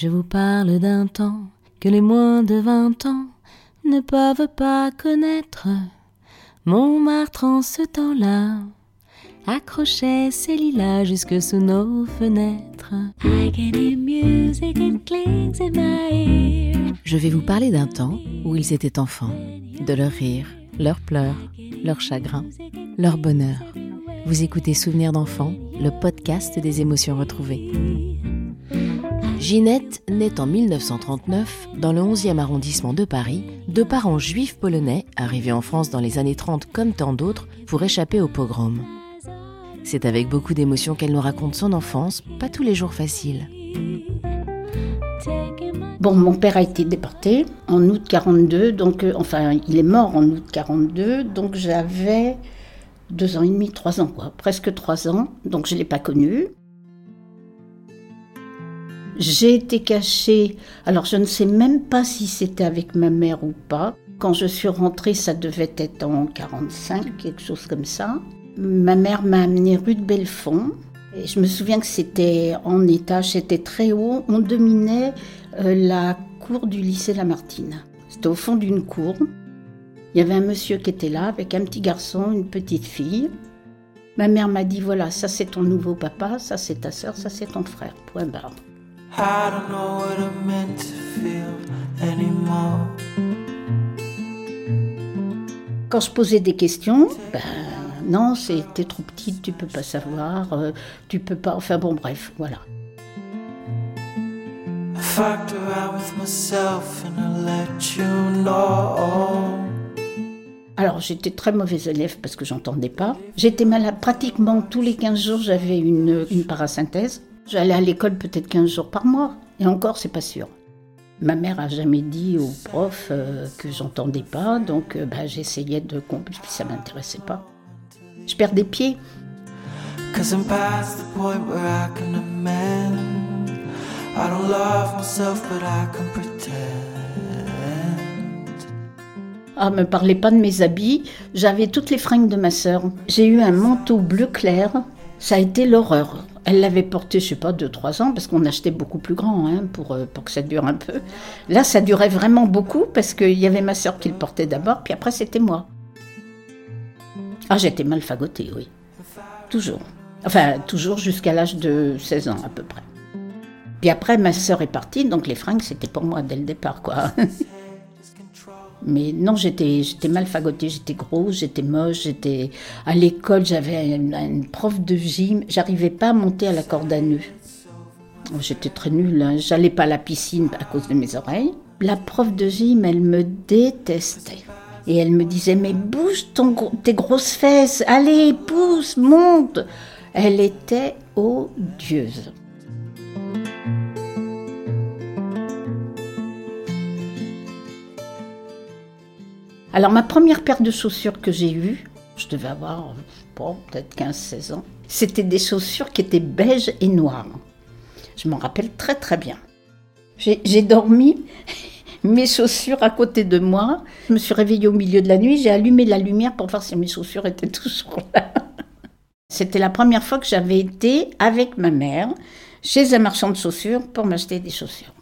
Je vous parle d'un temps que les moins de vingt ans ne peuvent pas connaître. Montmartre en ce temps-là accrochait ses lilas jusque sous nos fenêtres. Je vais vous parler d'un temps où ils étaient enfants, de leurs rires, leurs pleurs, leurs chagrins, leur bonheur. Vous écoutez Souvenirs d'enfants, le podcast des émotions retrouvées. Ginette naît en 1939 dans le 11e arrondissement de Paris, de parents juifs polonais arrivés en France dans les années 30 comme tant d'autres pour échapper au pogrom. C'est avec beaucoup d'émotion qu'elle nous raconte son enfance, pas tous les jours facile. Bon, mon père a été déporté en août 42, donc euh, enfin il est mort en août 42, donc j'avais deux ans et demi, trois ans quoi, presque trois ans, donc je l'ai pas connu. J'ai été cachée, alors je ne sais même pas si c'était avec ma mère ou pas. Quand je suis rentrée, ça devait être en 45, quelque chose comme ça. Ma mère m'a amenée rue de Belfond. Et je me souviens que c'était en étage, c'était très haut. On dominait euh, la cour du lycée Lamartine. C'était au fond d'une cour. Il y avait un monsieur qui était là avec un petit garçon, une petite fille. Ma mère m'a dit voilà, ça c'est ton nouveau papa, ça c'est ta soeur, ça c'est ton frère. Point barre. I don't know what meant to feel anymore. Quand je posais des questions, ben non, c'était trop petite, tu peux pas savoir, euh, tu peux pas. Enfin bon, bref, voilà. Alors j'étais très mauvaise élève parce que j'entendais pas. J'étais malade pratiquement tous les 15 jours, j'avais une, une parasynthèse. J'allais à l'école peut-être 15 jours par mois. Et encore, c'est pas sûr. Ma mère a jamais dit au prof euh, que j'entendais pas, donc euh, bah, j'essayais de comprendre, puis ça m'intéressait pas. Je perds des pieds. Ah, me parlez pas de mes habits. J'avais toutes les fringues de ma sœur. J'ai eu un manteau bleu clair. Ça a été l'horreur. Elle l'avait porté, je sais pas, 2-3 ans, parce qu'on achetait beaucoup plus grand hein, pour, euh, pour que ça dure un peu. Là, ça durait vraiment beaucoup, parce qu'il y avait ma soeur qui le portait d'abord, puis après, c'était moi. Ah, j'étais mal fagotée, oui. Toujours. Enfin, toujours jusqu'à l'âge de 16 ans, à peu près. Puis après, ma soeur est partie, donc les fringues, c'était pour moi dès le départ, quoi. Mais non, j'étais, mal fagotée, j'étais grosse, j'étais moche, j'étais à l'école, j'avais une, prof de gym, j'arrivais pas à monter à la corde à nœuds. Oh, j'étais très nulle, hein. j'allais pas à la piscine à cause de mes oreilles. La prof de gym, elle me détestait. Et elle me disait, mais bouge ton, tes grosses fesses, allez, pousse, monte. Elle était odieuse. Alors ma première paire de chaussures que j'ai eue, je devais avoir peut-être 15-16 ans, c'était des chaussures qui étaient beige et noires. Je m'en rappelle très très bien. J'ai dormi, mes chaussures à côté de moi. Je me suis réveillée au milieu de la nuit, j'ai allumé la lumière pour voir si mes chaussures étaient toujours là. C'était la première fois que j'avais été avec ma mère chez un marchand de chaussures pour m'acheter des chaussures.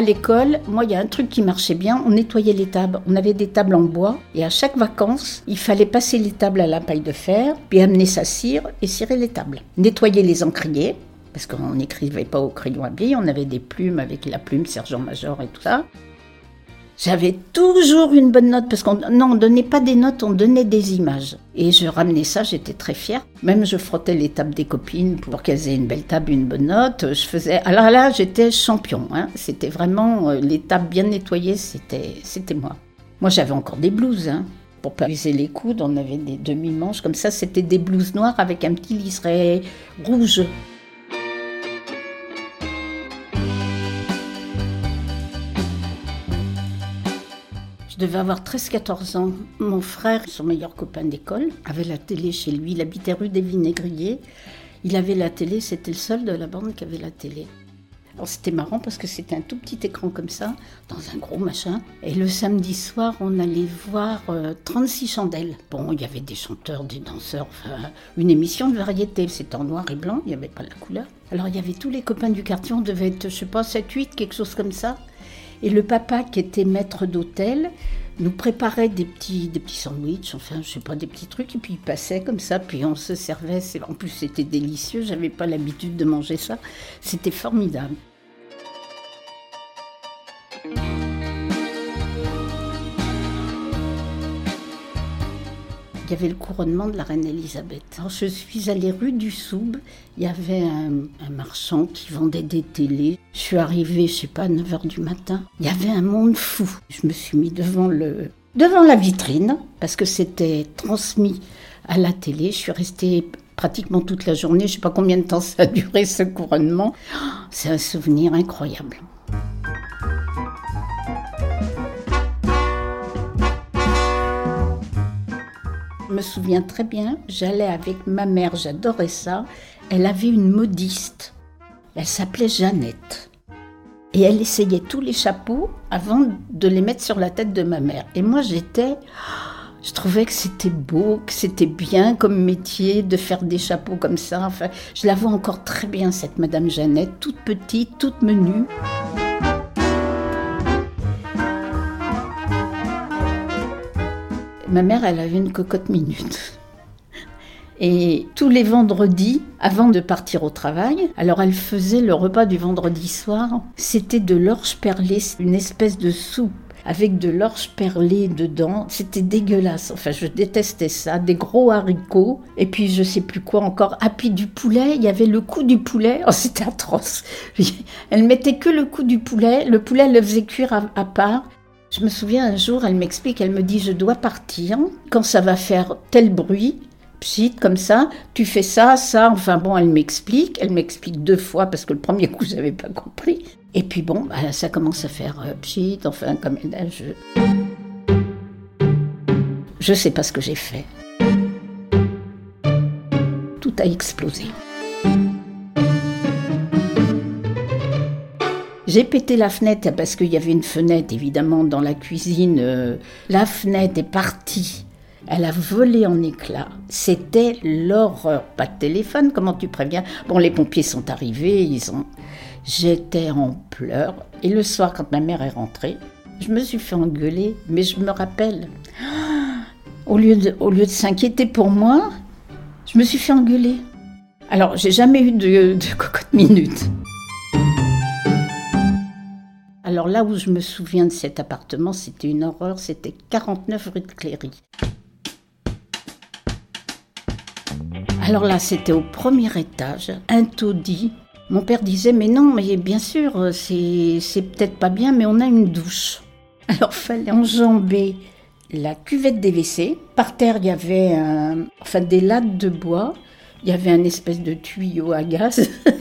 À l'école, moi, il y a un truc qui marchait bien, on nettoyait les tables. On avait des tables en bois et à chaque vacances, il fallait passer les tables à la paille de fer, puis amener sa cire et cirer les tables. Nettoyer les encriers, parce qu'on n'écrivait pas au crayon à billes, on avait des plumes avec la plume sergent-major et tout ça. J'avais toujours une bonne note parce qu'on on donnait pas des notes, on donnait des images. Et je ramenais ça, j'étais très fière. Même je frottais les tables des copines pour qu'elles aient une belle table, une bonne note. Je faisais. Alors là, j'étais champion. Hein. C'était vraiment euh, les tables bien nettoyées, c'était c'était moi. Moi, j'avais encore des blouses. Hein. Pour pas user les coudes, on avait des demi-manches comme ça. C'était des blouses noires avec un petit liseré rouge. Devais avoir 13-14 ans. Mon frère, son meilleur copain d'école, avait la télé chez lui. Il habitait rue des Vinaigriers. Il avait la télé, c'était le seul de la bande qui avait la télé. c'était marrant parce que c'était un tout petit écran comme ça, dans un gros machin. Et le samedi soir, on allait voir 36 euh, chandelles. Bon, il y avait des chanteurs, des danseurs, une émission de variété. C'était en noir et blanc, il n'y avait pas la couleur. Alors il y avait tous les copains du quartier, on devait être, je sais pas, 7, 8, quelque chose comme ça. Et le papa qui était maître d'hôtel, nous préparait des petits, des petits sandwichs, enfin, je sais pas, des petits trucs, et puis il passait comme ça, puis on se servait. En plus, c'était délicieux, j'avais pas l'habitude de manger ça. C'était formidable. Il y avait le couronnement de la reine Elisabeth. Je suis allée rue du Soub, il y avait un, marchand qui vendait des télés. Je suis arrivée, je sais pas, à 9h du matin. Il y avait un monde fou. Je me suis mis devant, le, devant la vitrine parce que c'était transmis à la télé. Je suis restée pratiquement toute la journée. Je sais pas combien de temps ça a duré ce couronnement. C'est un souvenir incroyable. Me souviens très bien, j'allais avec ma mère, j'adorais ça. Elle avait une modiste. Elle s'appelait Jeannette. Et elle essayait tous les chapeaux avant de les mettre sur la tête de ma mère. Et moi, j'étais. Je trouvais que c'était beau, que c'était bien comme métier de faire des chapeaux comme ça. Enfin, je la vois encore très bien, cette Madame Jeannette, toute petite, toute menue. Ma mère, elle avait une cocotte minute. Et tous les vendredis, avant de partir au travail, alors elle faisait le repas du vendredi soir. C'était de l'orge perlée, une espèce de soupe avec de l'orge perlée dedans. C'était dégueulasse. Enfin, je détestais ça. Des gros haricots. Et puis, je sais plus quoi encore. Ah, puis du poulet. Il y avait le cou du poulet. Oh, c'était atroce. Elle mettait que le cou du poulet. Le poulet, elle le faisait cuire à part. Je me souviens un jour, elle m'explique, elle me dit je dois partir quand ça va faire tel bruit. Pchit, comme ça, tu fais ça, ça, enfin bon, elle m'explique, elle m'explique deux fois parce que le premier coup, je n'avais pas compris. Et puis bon, bah, ça commence à faire euh, pchit, enfin, comme je. Je sais pas ce que j'ai fait. Tout a explosé. J'ai pété la fenêtre parce qu'il y avait une fenêtre évidemment dans la cuisine. Euh, la fenêtre est partie. Elle a volé en éclats. C'était l'horreur. Pas de téléphone, comment tu préviens? Bon, les pompiers sont arrivés, ils ont. J'étais en pleurs. Et le soir, quand ma mère est rentrée, je me suis fait engueuler, mais je me rappelle. Au lieu de, au lieu de s'inquiéter pour moi, je me suis fait engueuler. Alors, j'ai jamais eu de, de cocotte minute. Alors là où je me souviens de cet appartement, c'était une horreur, c'était 49 rue de Cléry. Alors là, c'était au premier étage, un taudis. Mon père disait, mais non, mais bien sûr, c'est peut-être pas bien, mais on a une douche. Alors fallait enjamber la cuvette des WC. Par terre, il y avait enfin, des lattes de bois. Il y avait un espèce de tuyau à gaz.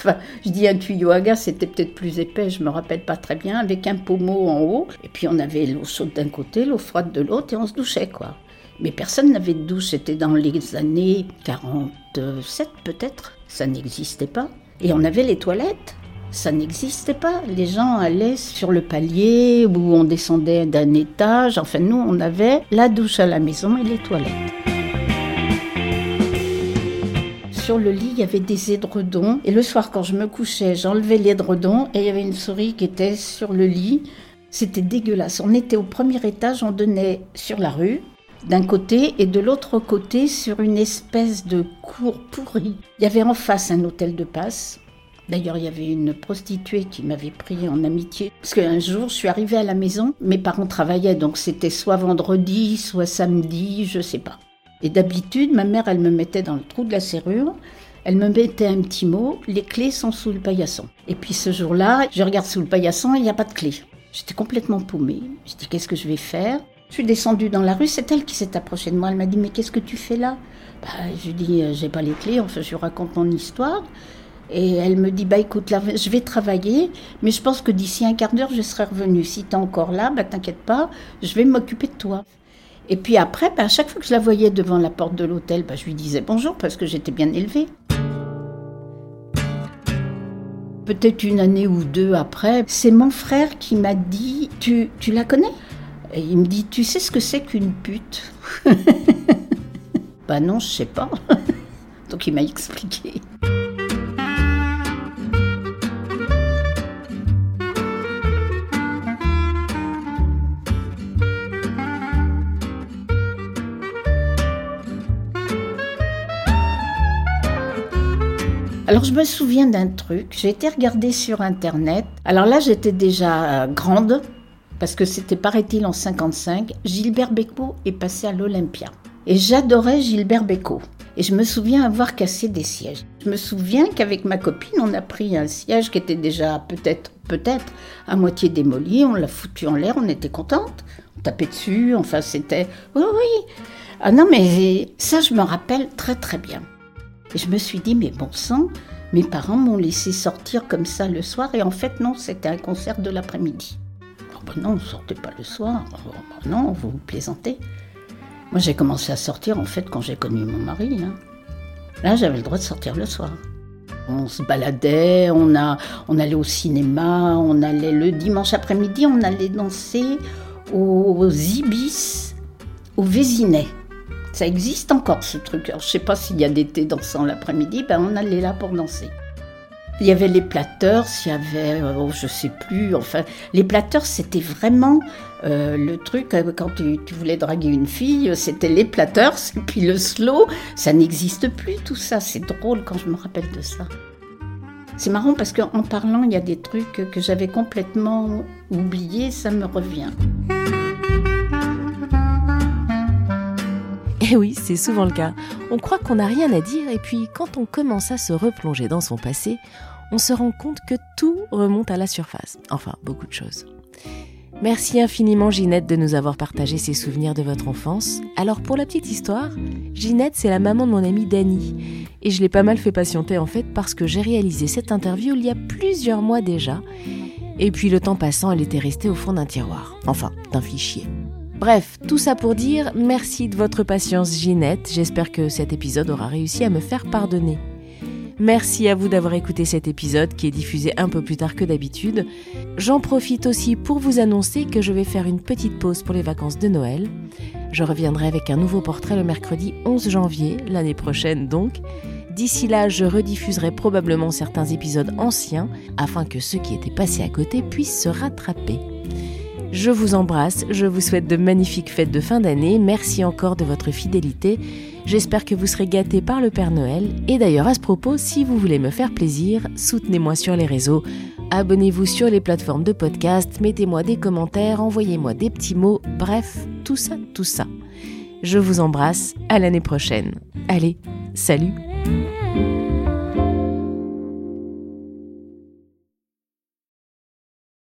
Enfin, je dis un tuyau à gaz, c'était peut-être plus épais, je me rappelle pas très bien, avec un pommeau en haut. Et puis on avait l'eau chaude d'un côté, l'eau froide de l'autre, et on se douchait, quoi. Mais personne n'avait de douche, c'était dans les années 47 peut-être, ça n'existait pas. Et on avait les toilettes, ça n'existait pas. Les gens allaient sur le palier où on descendait d'un étage. Enfin, nous, on avait la douche à la maison et les toilettes sur le lit, il y avait des édredons. Et le soir, quand je me couchais, j'enlevais l'édredon et il y avait une souris qui était sur le lit. C'était dégueulasse. On était au premier étage, on donnait sur la rue d'un côté et de l'autre côté sur une espèce de cour pourrie. Il y avait en face un hôtel de passe. D'ailleurs, il y avait une prostituée qui m'avait pris en amitié. Parce qu'un jour, je suis arrivée à la maison, mes parents travaillaient, donc c'était soit vendredi, soit samedi, je sais pas. Et d'habitude, ma mère, elle me mettait dans le trou de la serrure, elle me mettait un petit mot, les clés sont sous le paillasson. Et puis ce jour-là, je regarde sous le paillasson, il n'y a pas de clé. J'étais complètement paumée. Je dis, qu'est-ce que je vais faire? Je suis descendue dans la rue, c'est elle qui s'est approchée de moi. Elle m'a dit, mais qu'est-ce que tu fais là? Bah, Je lui dis, euh, j'ai pas les clés, enfin, je raconte mon histoire. Et elle me dit, bah écoute, là, je vais travailler, mais je pense que d'ici un quart d'heure, je serai revenue. Si tu es encore là, bah t'inquiète pas, je vais m'occuper de toi. Et puis après, ben, à chaque fois que je la voyais devant la porte de l'hôtel, ben, je lui disais bonjour parce que j'étais bien élevée. Peut-être une année ou deux après, c'est mon frère qui m'a dit Tu, tu la connais? Et il me dit Tu sais ce que c'est qu'une pute? Bah non, je sais pas. Donc il m'a expliqué. Alors je me souviens d'un truc, j'ai été regarder sur internet. Alors là j'étais déjà grande, parce que c'était paraît-il en 55, Gilbert Bécaud est passé à l'Olympia. Et j'adorais Gilbert Bécaud. Et je me souviens avoir cassé des sièges. Je me souviens qu'avec ma copine, on a pris un siège qui était déjà peut-être, peut-être, à moitié démoli, on l'a foutu en l'air, on était contente, on tapait dessus, enfin c'était... Oui, oui. Ah non, mais ça, je me rappelle très très bien. Et je me suis dit, mais bon sang, mes parents m'ont laissé sortir comme ça le soir, et en fait, non, c'était un concert de l'après-midi. Oh ben non, ne sortez pas le soir. Oh ben non, vous vous plaisantez. Moi, j'ai commencé à sortir en fait quand j'ai connu mon mari. Hein. Là, j'avais le droit de sortir le soir. On se baladait, on, a, on allait au cinéma, on allait le dimanche après-midi, on allait danser aux Ibis, au Vésinet. Ça existe encore ce truc. Je sais pas s'il y a des thés dansants l'après-midi, ben on allait là pour danser. Il y avait les plateurs, il y avait, oh, je sais plus, enfin, les plateurs c'était vraiment euh, le truc, euh, quand tu, voulais draguer une fille, c'était les plateurs, et puis le slow, ça n'existe plus tout ça, c'est drôle quand je me rappelle de ça. C'est marrant parce qu'en parlant, il y a des trucs que j'avais complètement oubliés, ça me revient. Eh oui, c'est souvent le cas. On croit qu'on n'a rien à dire et puis quand on commence à se replonger dans son passé, on se rend compte que tout remonte à la surface. Enfin, beaucoup de choses. Merci infiniment Ginette de nous avoir partagé ces souvenirs de votre enfance. Alors pour la petite histoire, Ginette c'est la maman de mon amie Dani. Et je l'ai pas mal fait patienter en fait parce que j'ai réalisé cette interview il y a plusieurs mois déjà. Et puis le temps passant, elle était restée au fond d'un tiroir. Enfin, d'un fichier. Bref, tout ça pour dire merci de votre patience Ginette, j'espère que cet épisode aura réussi à me faire pardonner. Merci à vous d'avoir écouté cet épisode qui est diffusé un peu plus tard que d'habitude. J'en profite aussi pour vous annoncer que je vais faire une petite pause pour les vacances de Noël. Je reviendrai avec un nouveau portrait le mercredi 11 janvier, l'année prochaine donc. D'ici là, je rediffuserai probablement certains épisodes anciens afin que ceux qui étaient passés à côté puissent se rattraper. Je vous embrasse, je vous souhaite de magnifiques fêtes de fin d'année, merci encore de votre fidélité, j'espère que vous serez gâtés par le Père Noël, et d'ailleurs à ce propos, si vous voulez me faire plaisir, soutenez-moi sur les réseaux, abonnez-vous sur les plateformes de podcast, mettez-moi des commentaires, envoyez-moi des petits mots, bref, tout ça, tout ça. Je vous embrasse, à l'année prochaine. Allez, salut